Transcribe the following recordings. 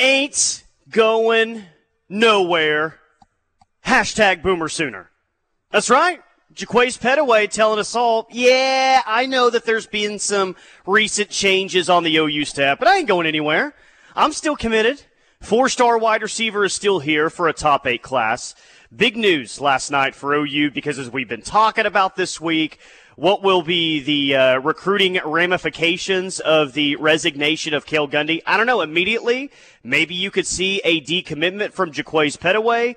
ain't going nowhere. Hashtag Boomer Sooner. That's right. Jaquaize Pettaway telling us all, yeah, I know that there's been some recent changes on the OU staff, but I ain't going anywhere. I'm still committed. Four star wide receiver is still here for a top eight class. Big news last night for OU because as we've been talking about this week, what will be the uh, recruiting ramifications of the resignation of Cale Gundy? I don't know. Immediately, maybe you could see a decommitment from Jaquaize Pettaway.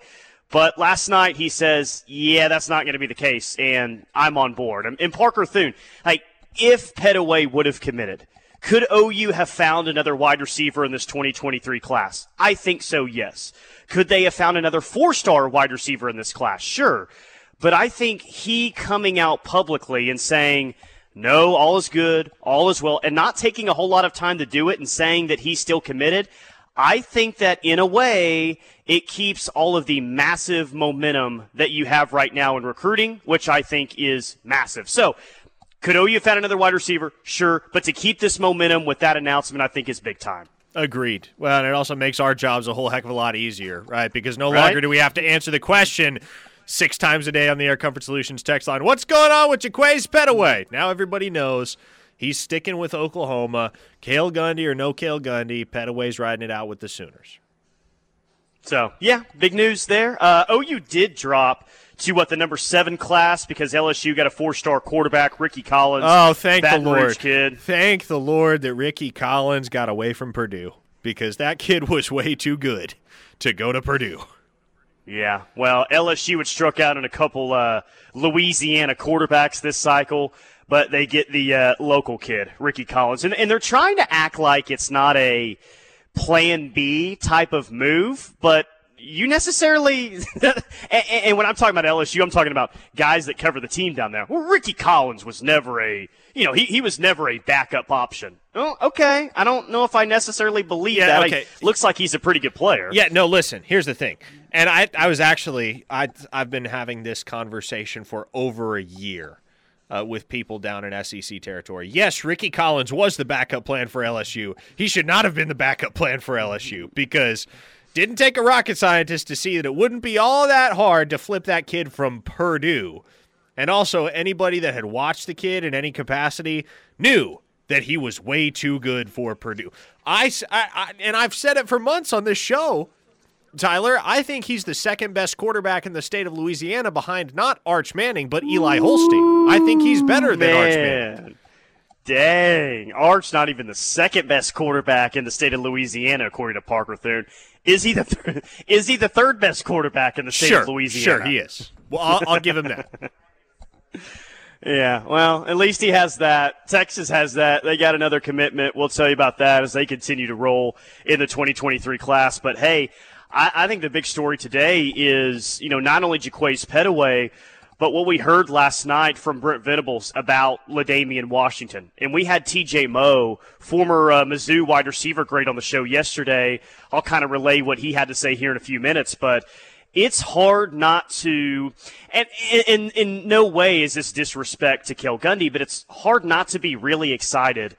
But last night he says, yeah, that's not going to be the case, and I'm on board. And Parker Thune, like, if Pettaway would have committed, could OU have found another wide receiver in this 2023 class? I think so, yes. Could they have found another four star wide receiver in this class? Sure. But I think he coming out publicly and saying, no, all is good, all is well, and not taking a whole lot of time to do it and saying that he's still committed, I think that in a way, it keeps all of the massive momentum that you have right now in recruiting, which I think is massive. So, could OU have found another wide receiver? Sure. But to keep this momentum with that announcement, I think is big time. Agreed. Well, and it also makes our jobs a whole heck of a lot easier, right? Because no right? longer do we have to answer the question six times a day on the Air Comfort Solutions text line. What's going on with Jaquaize Pettaway? Now everybody knows he's sticking with Oklahoma. Cale Gundy or no Cale Gundy, Pettaway's riding it out with the Sooners. So, yeah, big news there. Uh, OU did drop to what the number seven class because LSU got a four-star quarterback, Rickie Collins. Oh, thank Baton the Lord, Rouge kid. Thank the Lord that Rickie Collins got away from Purdue because that kid was way too good to go to Purdue. Yeah, well, LSU had struck out on a couple uh, Louisiana quarterbacks this cycle, but they get the uh, local kid, Rickie Collins, and, and they're trying to act like it's not a plan B type of move, but you necessarily, and, and, when I'm talking about LSU, I'm talking about guys that cover the team down there. Well, Rickie Collins was never a, you know, he, he was never a backup option. Oh, okay. I don't know if I necessarily believe yeah, that. Okay. I, looks like he's a pretty good player. Yeah, no, listen, here's the thing. And I, I was actually, I, I've been having this conversation for over a year uh, with people down in SEC territory. Yes, Rickie Collins was the backup plan for LSU. He should not have been the backup plan for LSU because didn't take a rocket scientist to see that it wouldn't be all that hard to flip that kid from Purdue. And also, anybody that had watched the kid in any capacity knew that he was way too good for Purdue. I, I, I and I've said it for months on this show Tyler, I think he's the second best quarterback in the state of Louisiana behind not Arch Manning, but Eli Holstein. I think he's better than Arch Manning. Dang. Arch not even the second best quarterback in the state of Louisiana, according to Parker Thune. Is he the th- is he the third best quarterback in the state sure, of Louisiana? Sure, he is. Well, I'll, I'll give him that. Yeah, well, at least he has that. Texas has that. They got another commitment. We'll tell you about that as they continue to roll in the 2023 class. But hey, I, I think the big story today is, you know, not only Jaquaize Pettaway, but what we heard last night from Brent Venables about L'Damian Washington. And we had TJ Moe, former uh, Mizzou wide receiver great on the show yesterday. I'll kind of relay what he had to say here in a few minutes, but it's hard not to, and in, in no way is this disrespect to Cale Gundy, but it's hard not to be really excited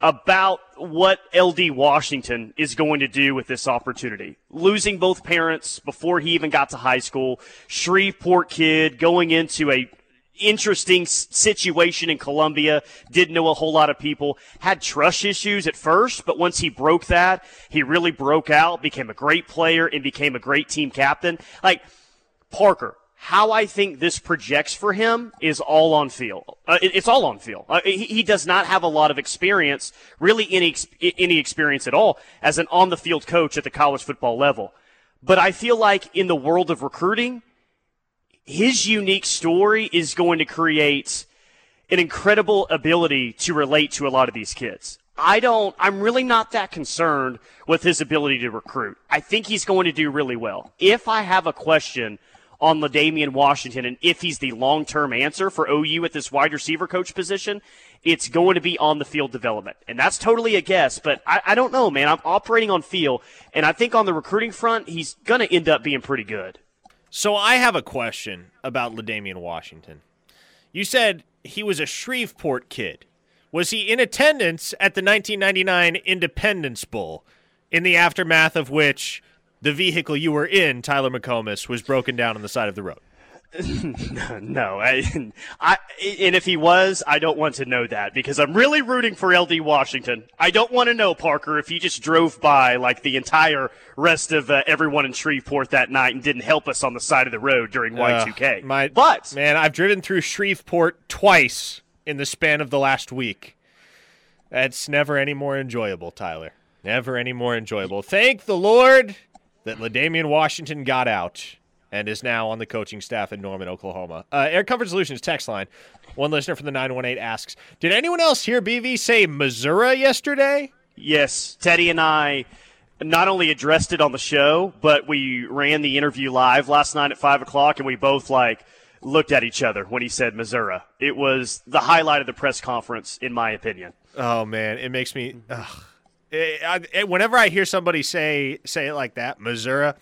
about what LD Washington is going to do with this opportunity. Losing both parents before he even got to high school, Shreveport kid going into a interesting situation in Columbia, didn't know a whole lot of people, had trust issues at first, but once he broke that, he really broke out, became a great player and became a great team captain. Like Parker, how I think this projects for him is all on field. Uh, it, it's all on field. Uh, he, he, does not have a lot of experience, really any any experience at all as an on the field coach at the college football level. But I feel like in the world of recruiting, his unique story is going to create an incredible ability to relate to a lot of these kids. I don't, I'm really not that concerned with his ability to recruit. I think he's going to do really well. If I have a question on L'Damian Washington and if he's the long term answer for OU at this wide receiver coach position, it's going to be on the field development. And that's totally a guess, but I, I don't know, man. I'm operating on feel, and I think on the recruiting front, he's going to end up being pretty good. So I have a question about L'Damian Washington. You said he was a Shreveport kid. Was he in attendance at the 1999 Independence Bowl? in the aftermath of which the vehicle you were in, Tyler McComas, was broken down on the side of the road. no, I, I, and if he was, I don't want to know that because I'm really rooting for LD Washington. I don't want to know Parker if he just drove by like the entire rest of uh, everyone in Shreveport that night and didn't help us on the side of the road during Y2K. Uh, my, but man, I've driven through Shreveport twice in the span of the last week. That's never any more enjoyable, Tyler. Never any more enjoyable. Thank the Lord that L'Damian Washington got out and is now on the coaching staff in Norman, Oklahoma. Uh, Air Comfort Solutions text line. One listener from the 918 asks Did anyone else hear BV say Missouri yesterday? Yes. Teddy and I not only addressed it on the show, but we ran the interview live last night at 5 o'clock, and we both, like, looked at each other when he said Missouri. It was the highlight of the press conference, in my opinion. Oh, man. It makes me. It, I, it, whenever I hear somebody say say it like that, Missouri,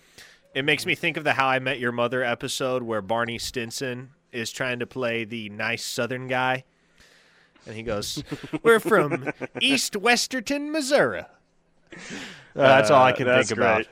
it makes me think of the How I Met Your Mother episode where Barney Stinson is trying to play the nice Southern guy. And he goes, We're from East Westerton, Missouri. Uh, that's all I can uh, think great. about.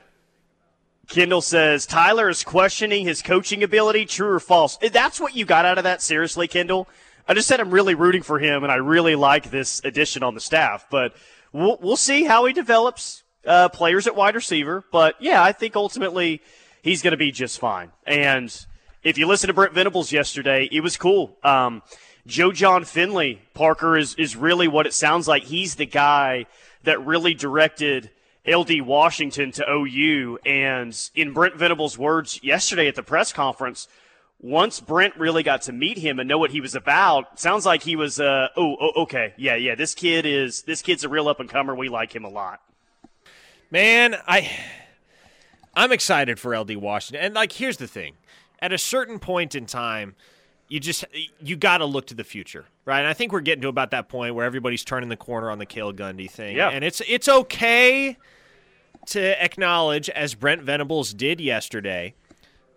Kendall says Tyler is questioning his coaching ability. True or false? That's what you got out of that? Seriously, Kendall? I just said I'm really rooting for him, and I really like this addition on the staff. But we'll, we'll see how he develops uh, players at wide receiver. But yeah, I think ultimately he's going to be just fine. And if you listen to Brent Venables yesterday, it was cool. Um, Joe Jon Finley, Parker, is, is really what it sounds like. He's the guy that really directed LD Washington to OU. And in Brent Venables' words yesterday at the press conference, once Brent really got to meet him and know what he was about, sounds like he was, uh, oh, oh, okay, yeah, yeah, this kid is, this kid's a real up and comer. We like him a lot. Man, I I'm excited for LD Washington. And like here's the thing. At a certain point in time, you just you got to look to the future, right? And I think we're getting to about that point where everybody's turning the corner on the Cale Gundy thing. Yeah. And it's it's okay to acknowledge as Brent Venables did yesterday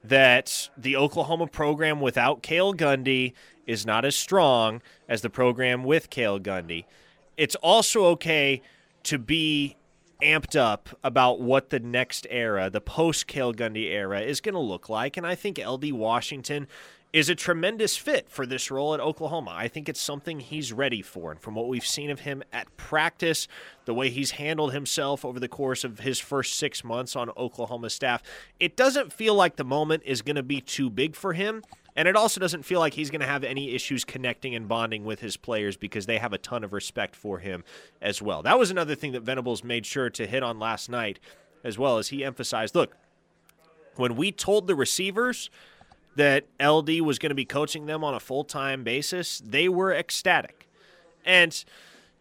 that the Oklahoma program without Cale Gundy is not as strong as the program with Cale Gundy. It's also okay to be amped up about what the next era, the post Cale Gundy era, is going to look like. And I think LD Washington is a tremendous fit for this role at Oklahoma. I think it's something he's ready for. And from what we've seen of him at practice, the way he's handled himself over the course of his first six months on Oklahoma staff, it doesn't feel like the moment is going to be too big for him. And it also doesn't feel like he's going to have any issues connecting and bonding with his players because they have a ton of respect for him as well. That was another thing that Venables made sure to hit on last night, as well as he emphasized look, when we told the receivers that LD was going to be coaching them on a full time basis, they were ecstatic. And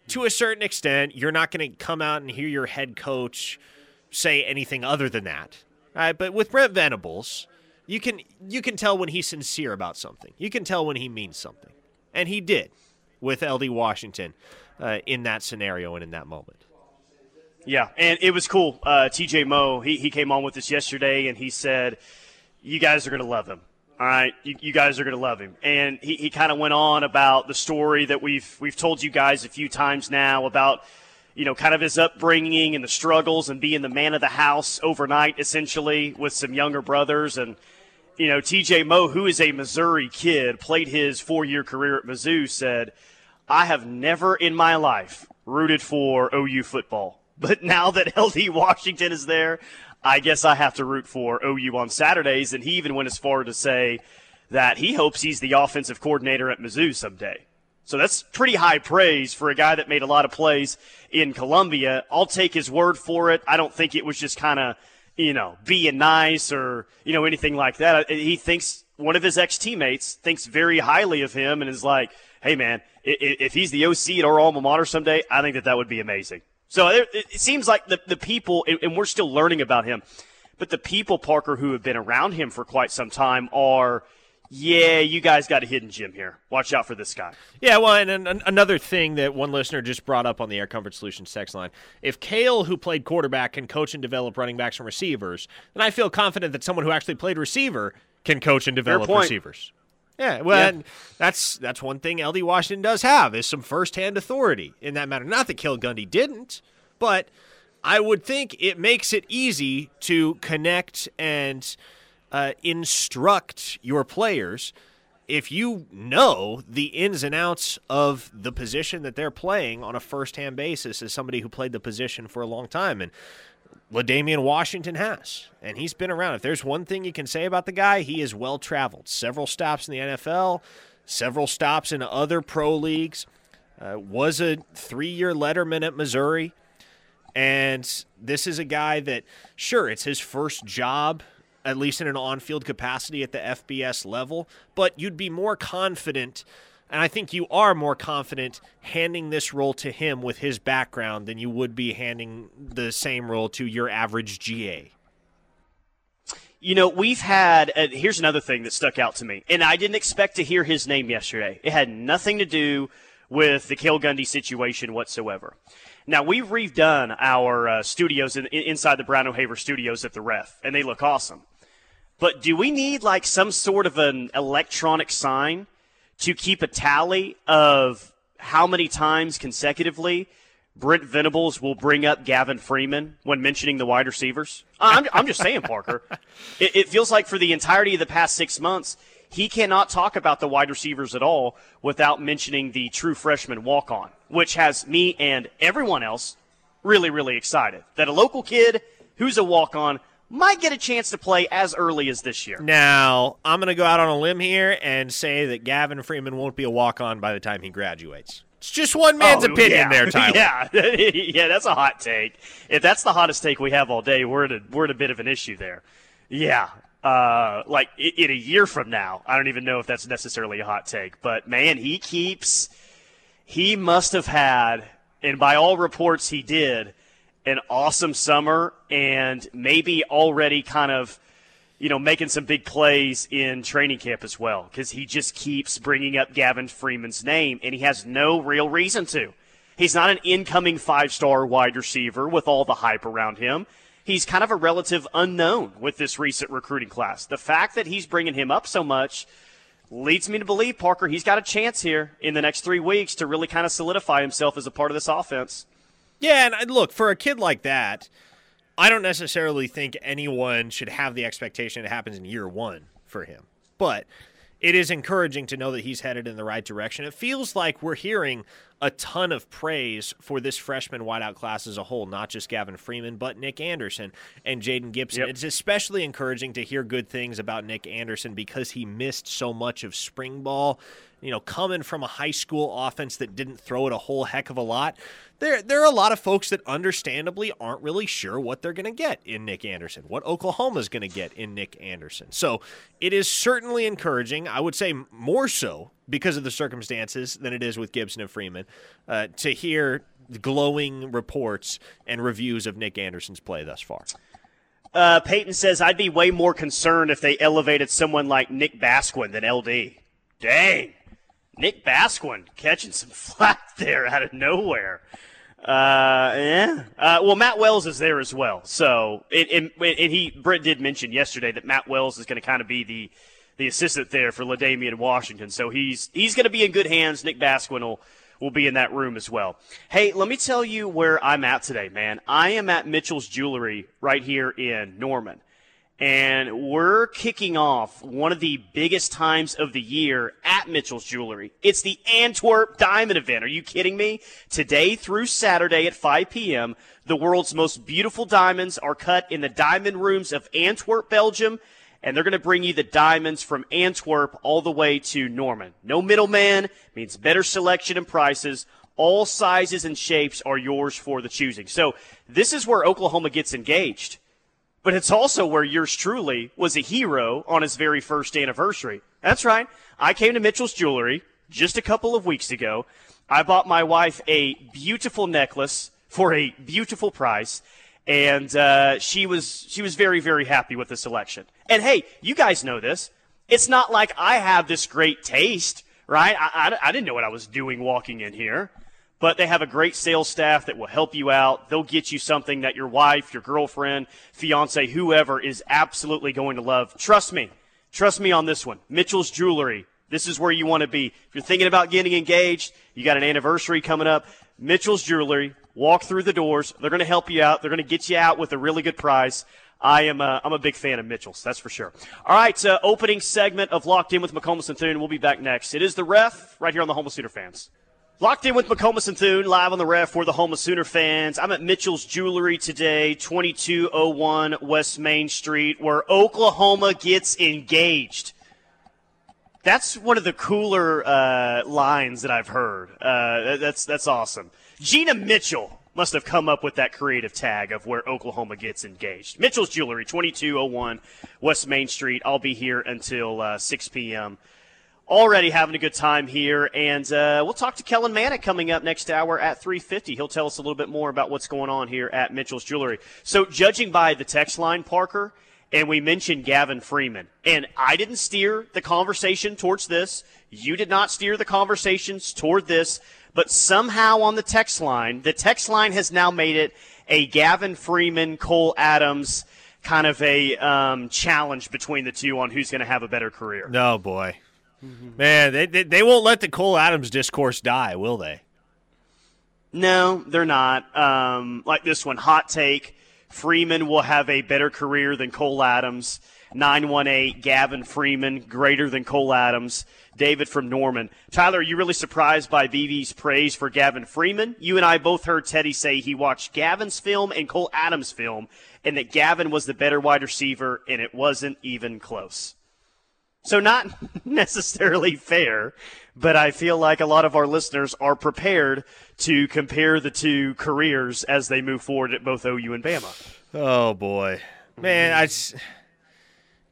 to a certain extent, you're not going to come out and hear your head coach say anything other than that. Right? But with Brent Venables, you can you can tell when he's sincere about something. You can tell when he means something, and he did with LD Washington uh, in that scenario and in that moment. Yeah, and it was cool. Uh, TJ Moe he he came on with us yesterday, and he said, "You guys are going to love him." All right, you, you guys are going to love him, and he, he kind of went on about the story that we've we've told you guys a few times now about you know, kind of his upbringing and the struggles and being the man of the house overnight, essentially, with some younger brothers. And you know, TJ Moe, who is a Missouri kid, played his four year career at Mizzou, said, I have never in my life rooted for OU football. But now that LD Washington is there, I guess I have to root for OU on Saturdays. And he even went as far to say that he hopes he's the offensive coordinator at Mizzou someday. So that's pretty high praise for a guy that made a lot of plays in Columbia. I'll take his word for it. I don't think it was just kind of you know, being nice or, you know, anything like that. He thinks one of his ex teammates thinks very highly of him and is like, hey, man, if he's the OC at our alma mater someday, I think that that would be amazing. So it seems like the, the people, and we're still learning about him, but the people, Parker, who have been around him for quite some time are – yeah, you guys got a hidden gem here. Watch out for this guy. Yeah, well, and, and, another thing that one listener just brought up on the Air Comfort Solutions text line: if Cale, who played quarterback, can coach and develop running backs and receivers, then I feel confident that someone who actually played receiver can coach and develop receivers. Yeah, well, yeah. that's that's one thing LD Washington does have is some firsthand authority in that matter. Not that Cale Gundy didn't, but I would think it makes it easy to connect and uh, instruct your players if you know the ins and outs of the position that they're playing on a first-hand basis as somebody who played the position for a long time and L'Damian Washington has, and he's been around. If there's one thing you can say about the guy, he is well traveled. Several stops in the NFL, several stops in other pro leagues. Uh, was a three-year letterman at Missouri, and this is a guy that, sure, it's his first job at least in an on field capacity at the FBS level, but you'd be more confident. And I think you are more confident handing this role to him with his background than you would be handing the same role to your average GA. You know, we've had, uh, here's another thing that stuck out to me, and I didn't expect to hear his name yesterday. It had nothing to do with the Cale Gundy situation whatsoever. Now, we've redone our uh, studios in, inside the Brown O'Haver studios at the ref, and they look awesome. But do we need like some sort of an electronic sign to keep a tally of how many times consecutively Brent Venables will bring up Gavin Freeman when mentioning the wide receivers? Uh, I'm, I'm just saying, Parker. It, it feels like for the entirety of the past six months, he cannot talk about the wide receivers at all without mentioning the true freshman walk on, which has me and everyone else really, really excited. That a local kid who's a walk on might get a chance to play as early as this year. Now, I'm going to go out on a limb here and say that Gavin Freeman won't be a walk on by the time he graduates. It's just one man's oh, opinion yeah. there, Tyler. yeah, yeah, that's a hot take. If that's the hottest take we have all day, we're at a, we're at a bit of an issue there. Yeah, uh, like in a year from now, I don't even know if that's necessarily a hot take. But man, he keeps. He must have had, and by all reports, he did an awesome summer and maybe already kind of, you know, making some big plays in training camp as well because he just keeps bringing up Gavin Freeman's name and he has no real reason to. He's not an incoming five star wide receiver with all the hype around him. He's kind of a relative unknown with this recent recruiting class. The fact that he's bringing him up so much leads me to believe, Parker, he's got a chance here in the next three weeks to really kind of solidify himself as a part of this offense. Yeah, and uh, look, for a kid like that, I don't necessarily think anyone should have the expectation it happens in year one for him. But it is encouraging to know that he's headed in the right direction. It feels like we're hearing a ton of praise for this freshman wideout class as a whole, not just Gavin Freeman, but Nick Anderson and Jayden Gibson. Yep. It's especially encouraging to hear good things about Nick Anderson because he missed so much of spring ball. You know, coming from a high school offense that didn't throw it a whole heck of a lot, there there are a lot of folks that understandably aren't really sure what they're going to get in Nick Anderson, what Oklahoma's going to get in Nick Anderson. So it is certainly encouraging. I would say more so because of the circumstances than it is with Gibson and Freeman uh, to hear glowing reports and reviews of Nick Anderson's play thus far. Uh, Peyton says, I'd be way more concerned if they elevated someone like Nick Basquine than LD. Dang. Nick Basquine catching some flack there out of nowhere. Uh, yeah. Uh, well, Matt Wells is there as well. So, it, and, he Brent did mention yesterday that Matt Wells is going to kind of be the the assistant there for L'Damian Washington. So he's he's going to be in good hands. Nick Basquine will will be in that room as well. Hey, let me tell you where I'm at today, man. I am at Mitchell's Jewelry right here in Norman and we're kicking off one of the biggest times of the year at Mitchell's Jewelry. It's the Antwerp Diamond Event. Are you kidding me? Today through Saturday at 5 p.m., the world's most beautiful diamonds are cut in the diamond rooms of Antwerp, Belgium, and they're going to bring you the diamonds from Antwerp all the way to Norman. No middleman means better selection and prices. All sizes and shapes are yours for the choosing. So this is where Oklahoma gets engaged but it's also where yours truly was a hero on his very first anniversary. That's right. I came to Mitchell's Jewelry just a couple of weeks ago. I bought my wife a beautiful necklace for a beautiful price, and uh, she was she was very very happy with the selection. And hey, you guys know this. It's not like I have this great taste, right? I, I, I didn't know what I was doing walking in here but they have a great sales staff that will help you out. They'll get you something that your wife, your girlfriend, fiance, whoever is absolutely going to love. Trust me. Trust me on this one. Mitchell's Jewelry. This is where you want to be. If you're thinking about getting engaged, you got an anniversary coming up. Mitchell's Jewelry, Walk through the doors. They're going to help you out. They're going to get you out with a really good price. I am a, I'm a big fan of Mitchell's, that's for sure. All right, uh, opening segment of Locked In with McComas and Thune. We'll be back next. It is the ref right here on the Home of fans. Locked in with McComas and Thune, live on the ref for the Home of Sooner fans. I'm at Mitchell's Jewelry today, 2201 West Main Street, where Oklahoma gets engaged. That's one of the cooler uh, lines that I've heard. Uh, that's that's awesome. Gina Mitchell must have come up with that creative tag of where Oklahoma gets engaged. Mitchell's Jewelry, 2201 West Main Street. I'll be here until uh, 6 p.m. Already having a good time here, and uh, we'll talk to Kellen Manick coming up next hour at 3:50. He'll tell us a little bit more about what's going on here at Mitchell's Jewelry. So, judging by the text line, Parker, and we mentioned Gavin Freeman, and I didn't steer the conversation towards this. You did not steer the conversations toward this. But somehow on the text line, the text line has now made it a Gavin Freeman, Cole Adams kind of a um, challenge between the two on who's going to have a better career. No, boy. Mm-hmm. Man, they, they, they won't let the Cole Adams discourse die, will they? No, they're not. Um, like this one, hot take. Freeman will have a better career than Cole Adams. 918, Gavin Freeman, greater than Cole Adams. David from Norman. Tyler, are you really surprised by BV's praise for Gavin Freeman? You and I both heard Teddy say he watched Gavin's film and Cole Adams' film, and that Gavin was the better wide receiver, and it wasn't even close. So, not necessarily fair, but I feel like a lot of our listeners are prepared to compare the two careers as they move forward at both OU and Bama. Oh, boy. Man, I.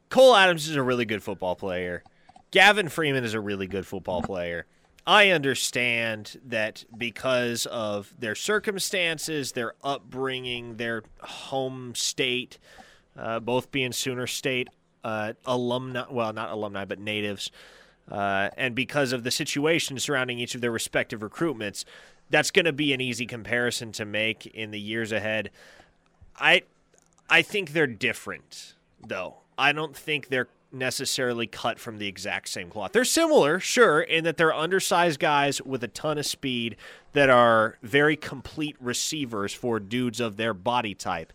Cole Adams is a really good football player. Gavin Freeman is a really good football player. I understand that because of their circumstances, their upbringing, their home state, uh, both being Sooner State uh, alumni, well, not alumni, but natives, uh, and because of the situation surrounding each of their respective recruitments, that's going to be an easy comparison to make in the years ahead. I, I think they're different, though. I don't think they're necessarily cut from the exact same cloth. They're similar, sure, in that they're undersized guys with a ton of speed that are very complete receivers for dudes of their body type.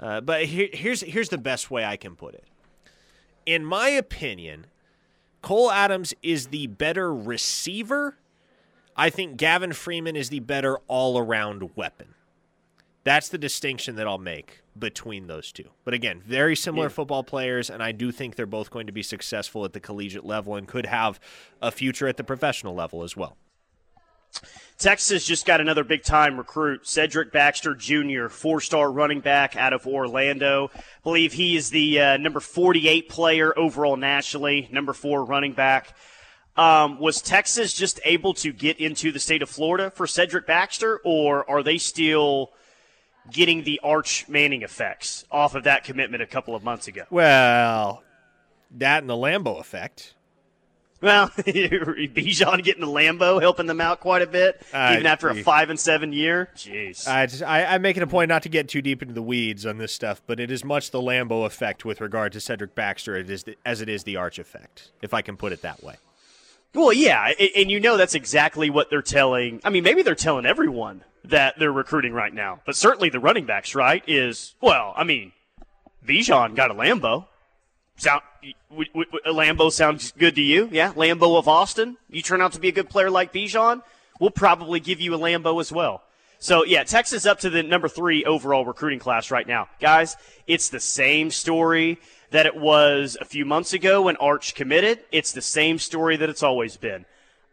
Uh, but here, here's here's the best way I can put it. In my opinion, Cole Adams is the better receiver. I think Gavin Freeman is the better all-around weapon. That's the distinction that I'll make between those two. But again, very similar yeah. football players, and I do think they're both going to be successful at the collegiate level and could have a future at the professional level as well. Texas just got another big time recruit, Cedric Baxter Jr., four star running back out of Orlando. I believe he is the uh, number 48 player overall nationally, number four running back. Um, was Texas just able to get into the state of Florida for Cedric Baxter, or are they still getting the Arch Manning effects off of that commitment a couple of months ago. Well, that and the Lambo effect. Well, Bijan getting the Lambo helping them out quite a bit, uh, even after a five and seven year. Jeez, I, just, I, I'm making a point not to get too deep into the weeds on this stuff, but it is much the Lambo effect with regard to Cedric Baxter as it is the Arch effect, if I can put it that way. Well, yeah, and you know that's exactly what they're telling. I mean, maybe they're telling everyone that they're recruiting right now. But certainly the running backs, right, is, well, I mean, Bijan got a Lambo. Sound, a uh, Lambo sounds good to you? Yeah, Lambo of Austin. You turn out to be a good player like Bijan, we'll probably give you a Lambo as well. So yeah, Texas up to the number three overall recruiting class right now. Guys, it's the same story that it was a few months ago when Arch committed. It's the same story that it's always been.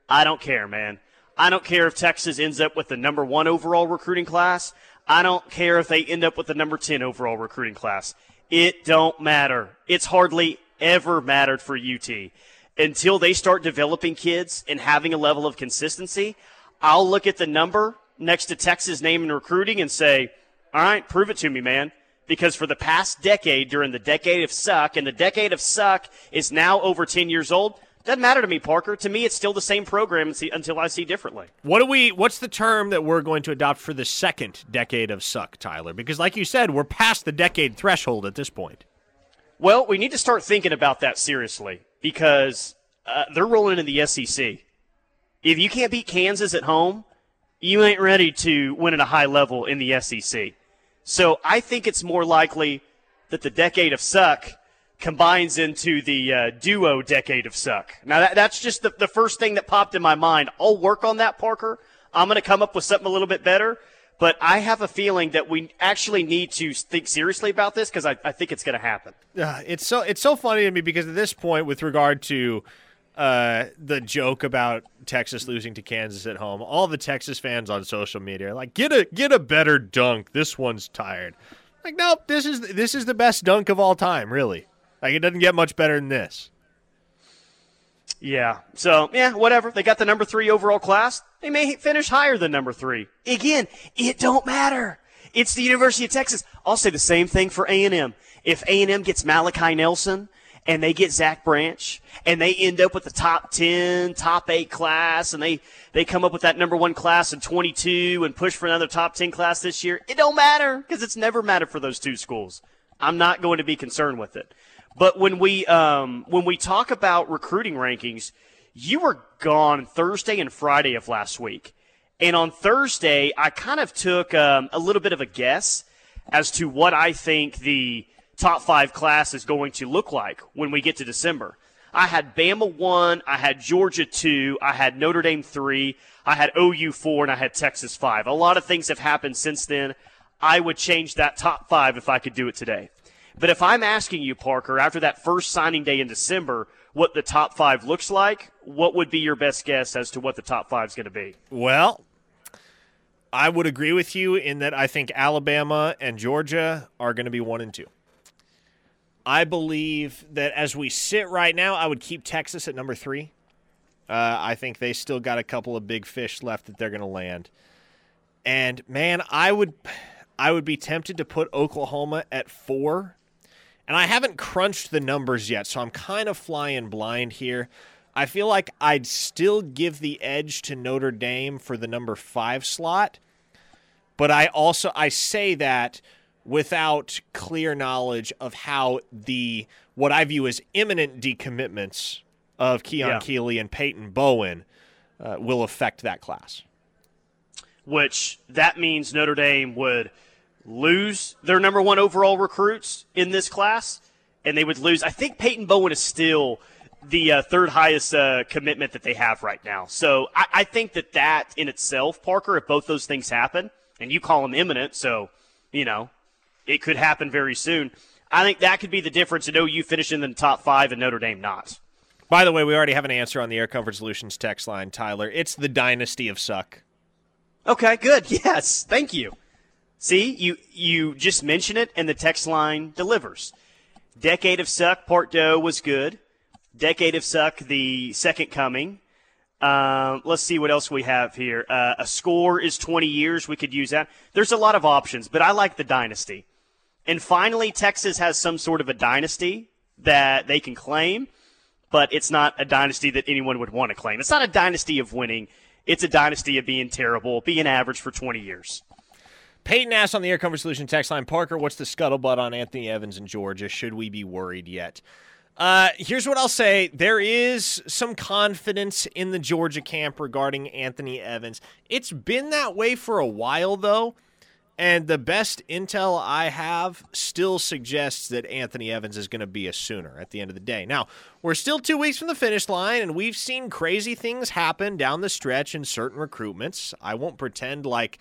I don't care, man. I don't care if Texas ends up with the number one overall recruiting class. I don't care if they end up with the number 10 overall recruiting class. It don't matter. It's hardly ever mattered for UT. Until they start developing kids and having a level of consistency, I'll look at the number next to Texas name and recruiting and say, all right, prove it to me, man. Because for the past decade, during the decade of suck, and the decade of suck is now over 10 years old, doesn't matter to me, Parker. To me, it's still the same program until I see differently. What do we? What's the term that we're going to adopt for the second decade of suck, Tyler? Because, like you said, we're past the decade threshold at this point. Well, we need to start thinking about that seriously because uh, they're rolling in the SEC. If you can't beat Kansas at home, you ain't ready to win at a high level in the SEC. So I think it's more likely that the decade of suck combines into the uh, duo decade of suck. Now, that, that's just the, the first thing that popped in my mind. I'll work on that, Parker. I'm going to come up with something a little bit better. But I have a feeling that we actually need to think seriously about this because I, I think it's going to happen. Uh, it's so it's so funny to me because at this point, with regard to uh, the joke about Texas losing to Kansas at home, all the Texas fans on social media are like, "Get a get a better dunk. This one's tired." Like, nope, this is this is the best dunk of all time, really. Like, it doesn't get much better than this. Yeah. So, yeah, whatever. They got the number three overall class. They may finish higher than number three. Again, it don't matter. It's the University of Texas. I'll say the same thing for A&M. If A&M gets Malachi Nelson and they get Zach Branch and they end up with the top 10, top 8 class and they, they come up with that number one class in 22 and push for another top 10 class this year, it don't matter because it's never mattered for those two schools. I'm not going to be concerned with it. But when we um, when we talk about recruiting rankings, you were gone Thursday and Friday of last week, and on Thursday I kind of took um, a little bit of a guess as to what I think the top five class is going to look like when we get to December. I had Bama one, I had Georgia two, I had Notre Dame three, I had OU four, and I had Texas five. A lot of things have happened since then. I would change that top five if I could do it today. But if I'm asking you, Parker, after that first signing day in December, what the top five looks like, what would be your best guess as to what the top five is going to be? Well, I would agree with you in that I think Alabama and Georgia are going to be one and two. I believe that as we sit right now, I would keep Texas at number three. Uh, I think they still got a couple of big fish left that they're going to land. And man, I would, I would be tempted to put Oklahoma at four and I haven't crunched the numbers yet, so I'm kind of flying blind here. I feel like I'd still give the edge to Notre Dame for the number 5 slot, but I also I say that without clear knowledge of how the what I view as imminent decommitments of Keon yeah. Keeley and Peyton Bowen uh, will affect that class. Which that means Notre Dame would – lose their number one overall recruits in this class, and they would lose. I think Peyton Bowen is still the uh, third highest uh, commitment that they have right now. So I, I, think that that in itself, Parker, if both those things happen, and you call them imminent, so you know it could happen very soon. I think that could be the difference in OU finishing in the top five and Notre Dame not. By the way, we already have an answer on the Air Comfort Solutions text line, Tyler. It's the dynasty of suck. Okay, good. Yes, thank you. See, you you just mention it, and the text line delivers. Decade of Suck Part Doe was good. Decade of Suck, the second coming. Um, let's see what else we have here. Uh, a score is 20 years. We could use that. There's a lot of options, but I like the dynasty. And finally, Texas has some sort of a dynasty that they can claim, but it's not a dynasty that anyone would want to claim. It's not a dynasty of winning. It's a dynasty of being terrible, being average for 20 years. Peyton asks on the Air Comfort Solution text line, Parker, what's the scuttlebutt on Anthony Evans in Georgia? Should we be worried yet? Uh, here's what I'll say. There is some confidence in the Georgia camp regarding Anthony Evans. It's been that way for a while, though. And the best intel I have still suggests that Anthony Evans is going to be a sooner at the end of the day. Now, we're still two weeks from the finish line, and we've seen crazy things happen down the stretch in certain recruitments. I won't pretend like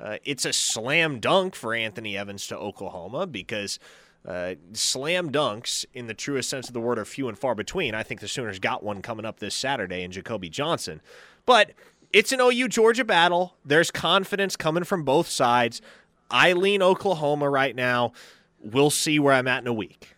uh, it's a slam dunk for Anthony Evans to Oklahoma because uh, slam dunks, in the truest sense of the word, are few and far between. I think the Sooners got one coming up this Saturday in Jacoby Johnson. But it's an OU Georgia battle. There's confidence coming from both sides. I lean Oklahoma right now. We'll see where I'm at in a week.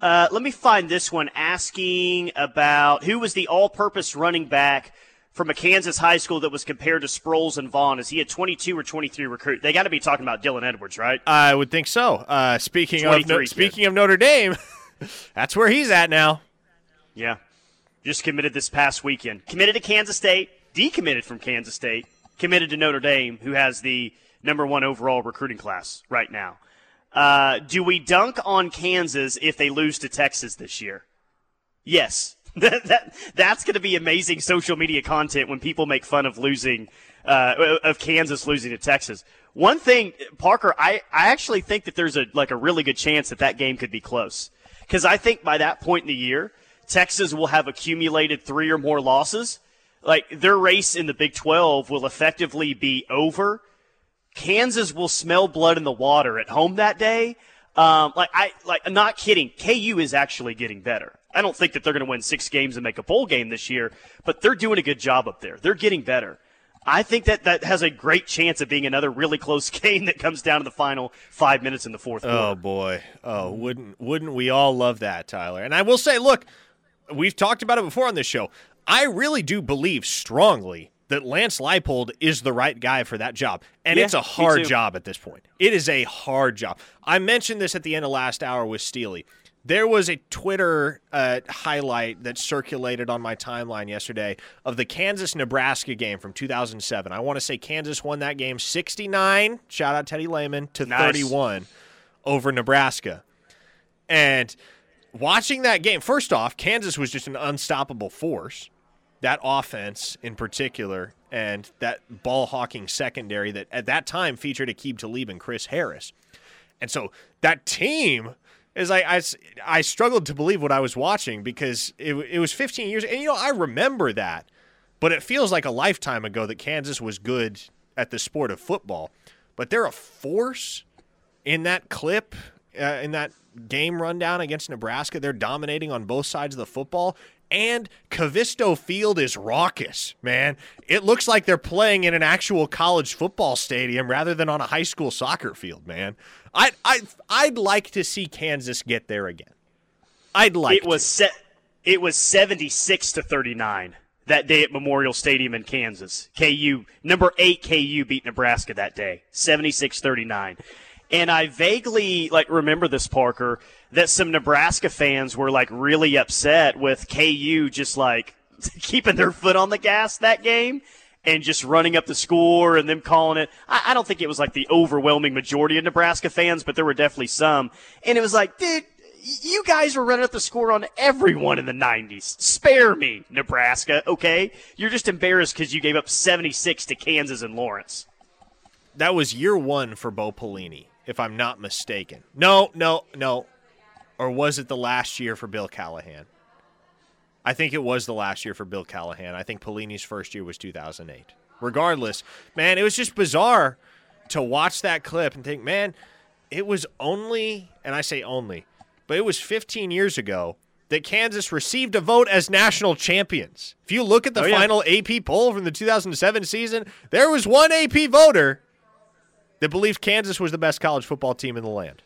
Uh, let me find this one asking about who was the all purpose running back from a Kansas high school that was compared to Sproles and Vaughn? Is he a 22 or 23 recruit? They got to be talking about Dylan Edwards, right? I would think so. Uh, speaking of no, speaking of Notre Dame, that's where he's at now. Yeah, just committed this past weekend. Committed to Kansas State, decommitted from Kansas State, committed to Notre Dame, who has the number one overall recruiting class right now. Uh, do we dunk on Kansas if they lose to Texas this year? Yes. that, that that's going to be amazing social media content when people make fun of losing uh, of Kansas losing to Texas. One thing, Parker, I, I actually think that there's a like a really good chance that that game could be close because I think by that point in the year, Texas will have accumulated three or more losses. Like their race in the Big 12 will effectively be over. Kansas will smell blood in the water at home that day. Um, like I like I'm not kidding. KU is actually getting better. I don't think that they're going to win six games and make a bowl game this year, but they're doing a good job up there. They're getting better. I think that that has a great chance of being another really close game that comes down to the final five minutes in the fourth oh, quarter. Oh boy, oh wouldn't wouldn't we all love that, Tyler? And I will say, look, we've talked about it before on this show. I really do believe strongly that Lance Leipold is the right guy for that job. And Yeah, it's a hard job at this point. It is a hard job. I mentioned this at the end of last hour with Steely. There was a Twitter uh, highlight that circulated on my timeline yesterday of the Kansas Nebraska game from 2007. I want to say Kansas won that game 69, shout out Teddy Lehman, to Nice. 31 over Nebraska. And watching that game, first off, Kansas was just an unstoppable force. That offense in particular, and that ball hawking secondary that at that time featured Aqib Talib and Chris Harris. And so that team is like I, I struggled to believe what I was watching because it, it was 15 years, and you know I remember that, but it feels like a lifetime ago that Kansas was good at the sport of football. But they're a force in that clip, uh, in that game rundown against Nebraska. They're dominating on both sides of the football. And Kivisto Field is raucous, man. It looks like they're playing in an actual college football stadium rather than on a high school soccer field, man. I I I'd like to see Kansas get there again. I'd like it was to. set. It was seventy six to thirty nine that day at Memorial Stadium in Kansas. KU number eight KU beat Nebraska that day, 76-39. And I vaguely like remember this Parker that some Nebraska fans were like really upset with KU just like keeping their foot on the gas that game and just running up the score and them calling it. I, I don't think it was like the overwhelming majority of Nebraska fans, but there were definitely some. And it was like, dude, you guys were running up the score on everyone in the 90s. Spare me, Nebraska, okay? You're just embarrassed because you gave up 76 to Kansas and Lawrence. that was year one for Bo Pelini, if I'm not mistaken. No, no, no. Or was it the last year for Bill Callahan? I think it was the last year for Bill Callahan. I think Pelini's first year was 2008. Regardless, man, it was just bizarre to watch that clip and think, man, it was only, and I say only, but it was 15 years ago that Kansas received a vote as national champions. If you look at the Oh, yeah. final AP poll from the 2007 season, there was one AP voter that believed Kansas was the best college football team in the land.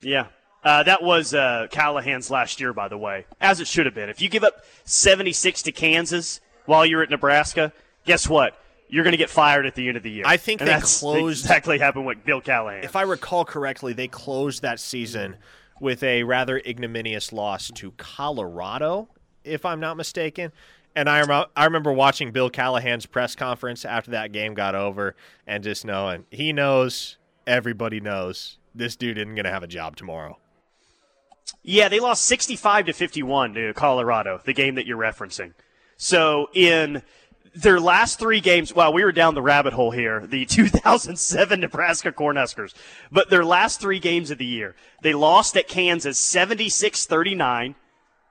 Yeah. Uh, that was uh, Callahan's last year, by the way, as it should have been. If you give up 76 to Kansas while you're at Nebraska, guess what? You're going to get fired at the end of the year. I think And they that's closed- exactly happened with Bill Callahan. If I recall correctly, they closed that season with a rather ignominious loss to Colorado, if I'm not mistaken. And I, rem- I remember watching Bill Callahan's press conference after that game got over and just knowing he knows, everybody knows, this dude isn't going to have a job tomorrow. Yeah, they lost 65 to 51 to Colorado, the game that you're referencing. So in their last three games, wow, we were down the rabbit hole here, the 2007 Nebraska Cornhuskers. But their last three games of the year, they lost at Kansas 76-39.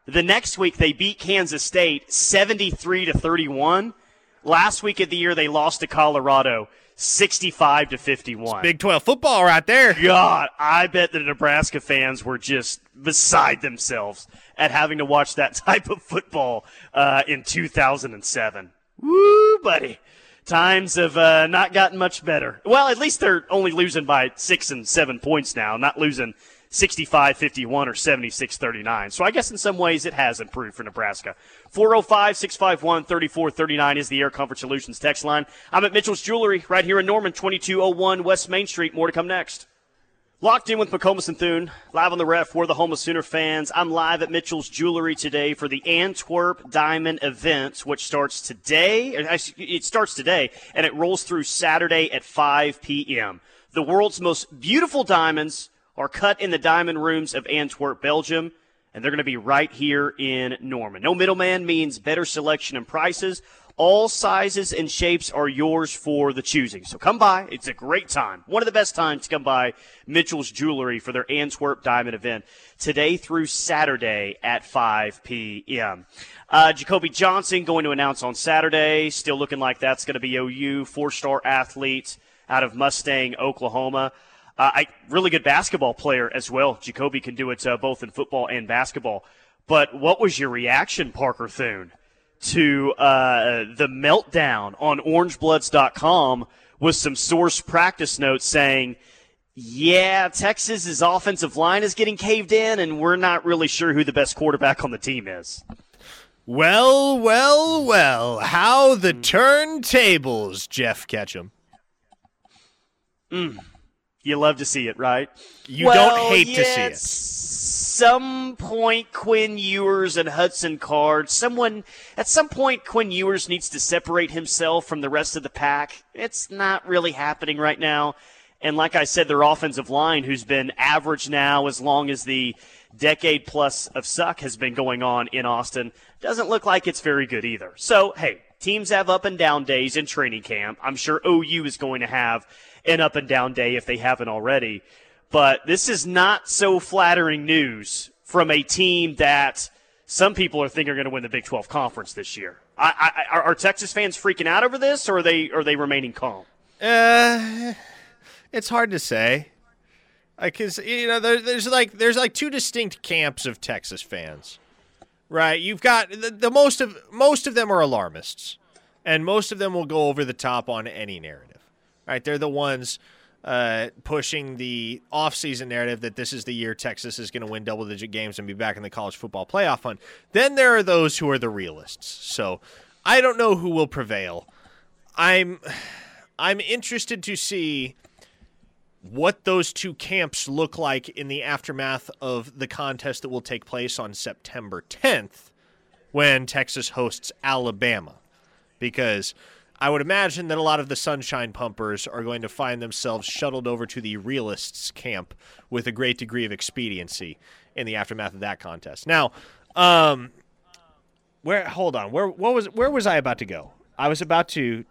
The next week they beat Kansas State 73 to 31. Last week of the year they lost to Colorado 65 to 51. Big 12 football right there. God, I bet the Nebraska fans were just beside themselves at having to watch that type of football uh, in 2007. Woo, buddy. Times have uh, not gotten much better. Well, at least they're only losing by six and seven points now, not losing 65 51 or 76 39. So I guess in some ways it has improved for Nebraska. 405 651 3439 is the Air Comfort Solutions text line. I'm at Mitchell's Jewelry right here in Norman, 2201 West Main Street. More to come next. Locked in with McComas and Thune, live on the ref for the home of Sooner fans. I'm live at Mitchell's Jewelry today for the Antwerp Diamond event, which starts today. It starts today, and it rolls through Saturday at 5 p.m. The world's most beautiful diamonds are cut in the diamond rooms of Antwerp, Belgium. and they're going to be right here in Norman. No middleman means better selection and prices. All sizes and shapes are yours for the choosing. So come by. It's a great time. One of the best times to come by Mitchell's Jewelry for their Antwerp Diamond event today through Saturday at 5 p.m. Uh, Jacoby Johnson going to announce on Saturday. Still looking like that's going to be OU, four star athlete out of Mustang, Oklahoma. Uh, I really good basketball player as well. Jacoby can do it uh, both in football and basketball. But what was your reaction, Parker Thune, to uh, the meltdown on OrangeBloods.com with some source practice notes saying, "Yeah, Texas's offensive line is getting caved in, and we're not really sure who the best quarterback on the team is." Well, well, well. How the turntables, Jeff Ketchum. Mm. You love to see it, right? You well, don't hate yeah, to see it. Some point, Quinn Ewers and Hudson Card. Someone at some point, Quinn Ewers needs to separate himself from the rest of the pack. It's not really happening right now. And like I said, their offensive line, who's been average now as long as the decade plus of suck has been going on in Austin, doesn't look like it's very good either. So, hey, teams have up and down days in training camp. I'm sure OU is going to have an up and down day if they haven't already. But this is not so flattering news from a team that some people are thinking are going to win the Big 12 conference this year. I, I, are Texas fans freaking out over this, or are they are they remaining calm? Uh, it's hard to say. Because you know, there, there's like there's like two distinct camps of Texas fans, right? You've got the, the most of most of them are alarmists, and most of them will go over the top on any narrative, right? They're the ones uh, pushing the offseason narrative that this is the year Texas is going to win double digit games and be back in the college football playoff hunt. Then there are those who are the realists. So I don't know who will prevail. I'm I'm interested to see what those two camps look like in the aftermath of the contest that will take place on September 10th when Texas hosts Alabama. Because I would imagine that a lot of the sunshine pumpers are going to find themselves shuttled over to the realists camp with a great degree of expediency in the aftermath of that contest. Now, um, where hold on, where what was where was I about to go? I was about to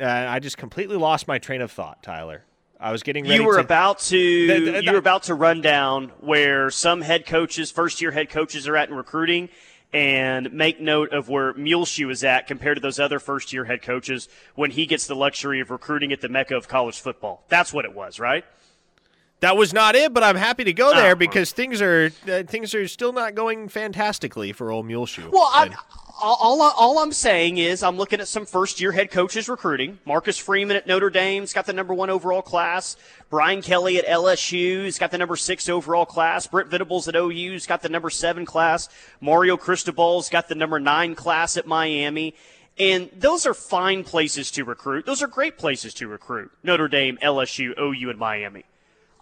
uh, I just completely lost my train of thought, Tyler. I was getting ready. You were to, about to you were about to run down where some head coaches, first year head coaches, are at in recruiting, and make note of where Muleshoe is at compared to those other first year head coaches when he gets the luxury of recruiting at the mecca of college football. That's what it was, right? That was not it, but I'm happy to go there uh, because things are uh, things are still not going fantastically for old Muleshoe. Well, I, all, all I'm saying is I'm looking at some first year head coaches recruiting. Marcus Freeman at Notre Dame's got the number one overall class. Brian Kelly at LSU's got the number six overall class. Brent Venables at OU's got the number seven class. Mario Cristobal's got the number nine class at Miami. And those are fine places to recruit. Those are great places to recruit. Notre Dame, LSU, OU, and Miami.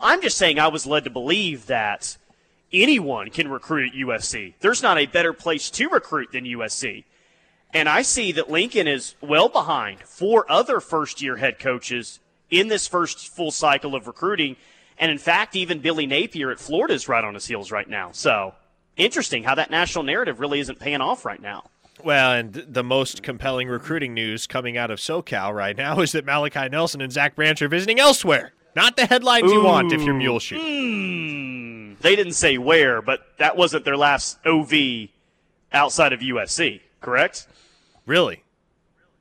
I'm just saying I was led to believe that anyone can recruit at USC. There's not a better place to recruit than USC. And I see that Lincoln is well behind four other first year head coaches in this first full cycle of recruiting. And in fact, even Billy Napier at Florida is right on his heels right now. So interesting how that national narrative really isn't paying off right now. Well, and the most compelling recruiting news coming out of SoCal right now is that Malachi Nelson and Zach Branch are visiting elsewhere. Not the headlines Ooh. you want if you're Muleshoe. Mm. They didn't say where, but that wasn't their last OV outside of USC, correct? Really?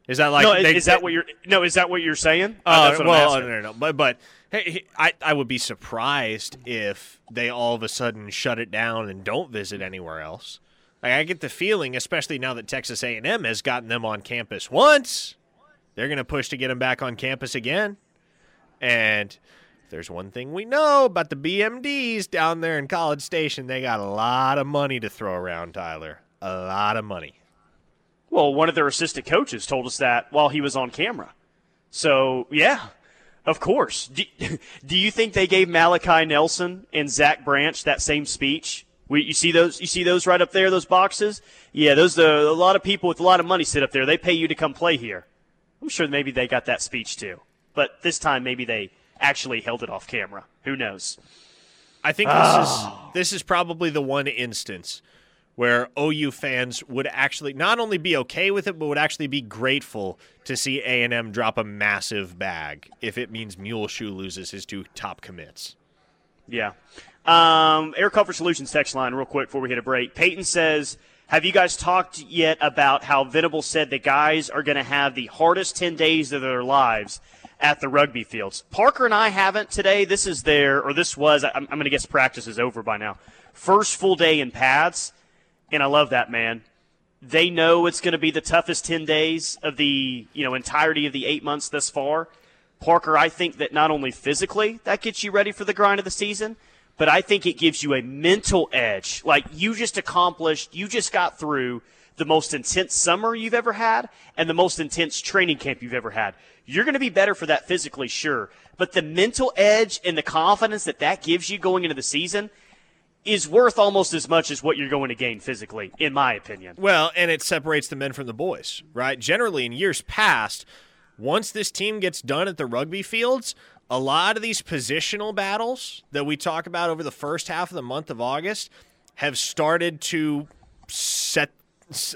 Is that like? No, they, is that what you're? No, is that what you're saying? Uh, well, no, no, no, but but hey, I I would be surprised if they all of a sudden shut it down and don't visit anywhere else. Like, I get the feeling, especially now that Texas A&M has gotten them on campus once, they're going to push to get them back on campus again. And there's one thing we know about the BMDs down there in College Station, they got a lot of money to throw around, Tyler. A lot of money. Well, one of their assistant coaches told us that while he was on camera. So, yeah, of course. Do, do you think they gave Malachi Nelson and Zach Branch that same speech? We, you see those? You see those right up there? Those boxes? Yeah, those. A lot of people with a lot of money sit up there. They pay you to come play here. I'm sure maybe they got that speech too but this time maybe they actually held it off camera. Who knows? I think this oh. is this is probably the one instance where OU fans would actually not only be okay with it, but would actually be grateful to see A&M drop a massive bag if it means Muleshoe loses his two top commits. Yeah. Um, Air Comfort Solutions text line, real quick before we hit a break. Peyton says, have you guys talked yet about how Venable said the guys are going to have the hardest 10 days of their lives at the rugby fields? Parker and I haven't today. This is their, or this was, I'm, I'm going to guess practice is over by now. First full day in pads and I love that man. They know it's going to be the toughest 10 days of the, you know, entirety of the 8 months thus far. Parker, I think that not only physically that gets you ready for the grind of the season, but I think it gives you a mental edge. Like you just accomplished, you just got through the most intense summer you've ever had and the most intense training camp you've ever had. You're going to be better for that physically, sure. But the mental edge and the confidence that that gives you going into the season, is worth almost as much as what you're going to gain physically, in my opinion. Well, and it separates the men from the boys, right? Generally, in years past, once this team gets done at the rugby fields, a lot of these positional battles that we talk about over the first half of the month of August have started to set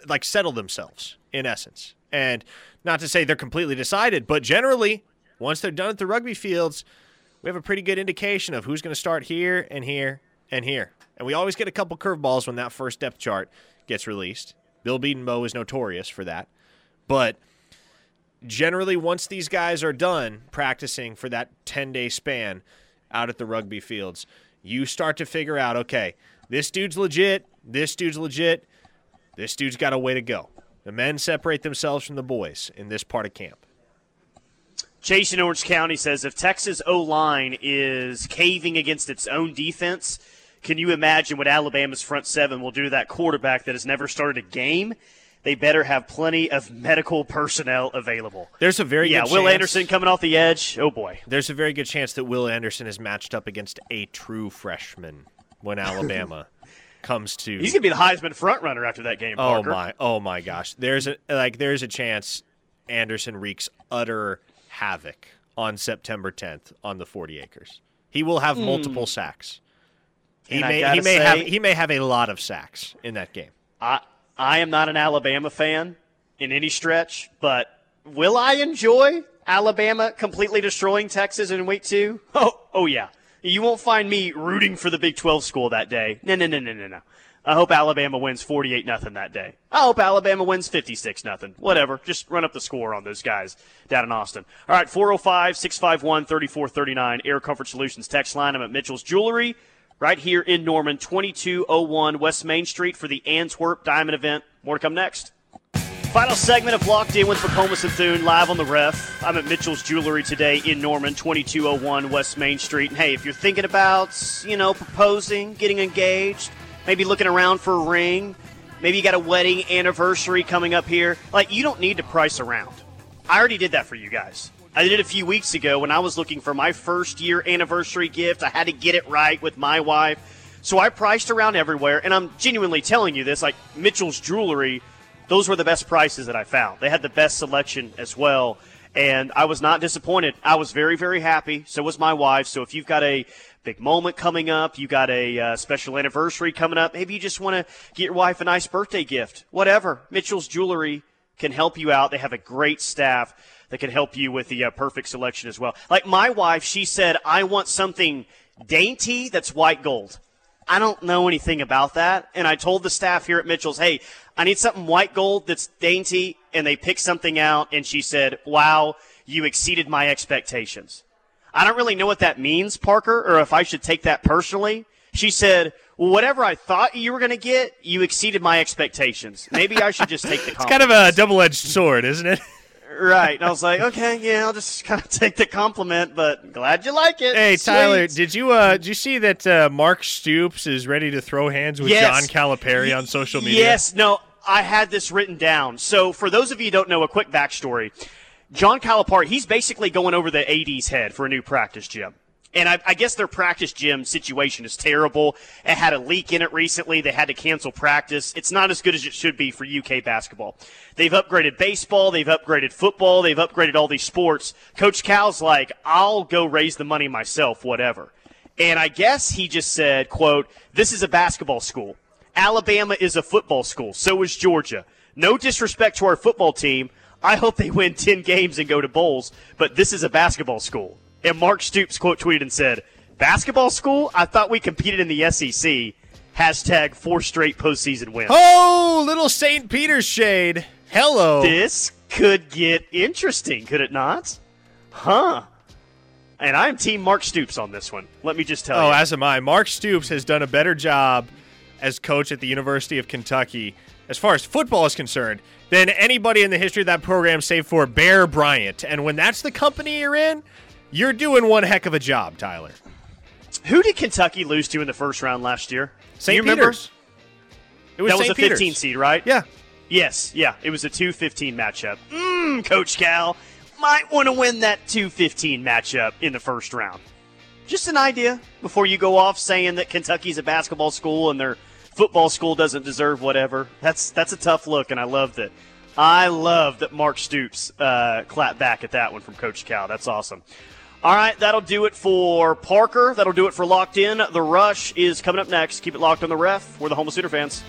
like settle themselves in essence. And not to say they're completely decided, but generally, once they're done at the rugby fields, we have a pretty good indication of who's going to start here and here and here. And we always get a couple curveballs when that first depth chart gets released. Bill Bedenbaugh is notorious for that. But generally, once these guys are done practicing for that 10 day span out at the rugby fields, you start to figure out okay, this dude's legit, this dude's legit, this dude's got a way to go. The men separate themselves from the boys in this part of camp. Chase in Orange County says if Texas O line is caving against its own defense, can you imagine what Alabama's front seven will do to that quarterback that has never started a game? They better have plenty of medical personnel available. There's a very yeah. Will chance, Anderson coming off the edge. Oh boy. There's a very good chance that Will Anderson is matched up against a true freshman when Alabama comes to. He's gonna be the Heisman front runner after that game. Oh my! Oh my gosh! There's a like. There's a chance Anderson wreaks utter havoc on September 10th on the 40 acres. He will have mm. multiple sacks. He and may he may say, have he may have a lot of sacks in that game. I I am not an Alabama fan in any stretch, but will I enjoy Alabama completely destroying Texas in week 2? Oh, oh yeah. You won't find me rooting for the Big 12 school that day. No, no, no, no, no, no. I hope Alabama wins 48 nothing that day. I hope Alabama wins 56 nothing. Whatever. Just run up the score on those guys down in Austin. All right, 405 651 3439 Air Comfort Solutions text line. I'm at Mitchell's Jewelry right here in Norman, 2201 West Main Street for the Antwerp Diamond event. More to come next. Final segment of Locked In with McComas and Thune live on the ref. I'm at Mitchell's Jewelry today in Norman, 2201 West Main Street. And hey, if you're thinking about, you know, proposing, getting engaged, maybe looking around for a ring. Maybe you got a wedding anniversary coming up here. Like, you don't need to price around. I already did that for you guys. I did it a few weeks ago when I was looking for my first year anniversary gift. I had to get it right with my wife. So I priced around everywhere, and I'm genuinely telling you this like Mitchell's Jewelry, those were the best prices that I found. They had the best selection as well and I was not disappointed. I was very, very happy. So was my wife. So if you've got a big moment coming up, you got a uh, special anniversary coming up, maybe you just want to get your wife a nice birthday gift, whatever. Mitchell's Jewelry can help you out. They have a great staff that can help you with the uh, perfect selection as well. Like my wife, she said, I want something dainty that's white gold. I don't know anything about that. And I told the staff here at Mitchell's, hey, I need something white gold that's dainty. And they picked something out, and she said, wow, you exceeded my expectations. I don't really know what that means, Parker, or if I should take that personally. She said, well, whatever I thought you were going to get, you exceeded my expectations. Maybe I should just take the It's kind of a double edged sword, isn't it? right. And I was like, okay, yeah, I'll just kind of take the compliment, but glad you like it. Hey, Sweet. Tyler, did you uh, did you see that uh, Mark Stoops is ready to throw hands with yes. John Calipari on social media? Yes. No, I had this written down. So for those of you who don't know, a quick backstory. John Calipari, he's basically going over the AD's head for a new practice gym. And I, I, guess their practice gym situation is terrible. It had a leak in it recently. They had to cancel practice. It's not as good as it should be for UK basketball. They've upgraded baseball. They've upgraded football. They've upgraded all these sports. Coach Cal's like, I'll go raise the money myself, whatever. And I guess he just said, quote, this is a basketball school. Alabama is a football school. So is Georgia. No disrespect to our football team. I hope they win 10 games and go to bowls, but this is a basketball school. And Mark Stoops quote tweeted and said, Basketball school? I thought we competed in the SEC. Hashtag four straight postseason wins. Oh, little St. Peter's shade. Hello. This could get interesting, could it not? Huh. And I'm Team Mark Stoops on this one. Let me just tell oh, you. Oh, as am I. Mark Stoops has done a better job as coach at the University of Kentucky, as far as football is concerned, than anybody in the history of that program, save for Bear Bryant. And when that's the company you're in, you're doing one heck of a job, Tyler. Who did Kentucky lose to in the first round last year? St. You remember? Peter's. It was that was St. a 15 seed, right? Yeah. Yes, yeah. It was a 2-15 matchup. Mmm, Coach Cal might want to win that 2-15 matchup in the first round. Just an idea before you go off saying that Kentucky's a basketball school and their football school doesn't deserve whatever. That's that's a tough look, and I love that. I love that Mark Stoops uh, clapped back at that one from Coach Cal. That's awesome. All right, that'll do it for Parker. That'll do it for Locked In. The Rush is coming up next. Keep it locked on the ref. We're the Homeless Sooner fans.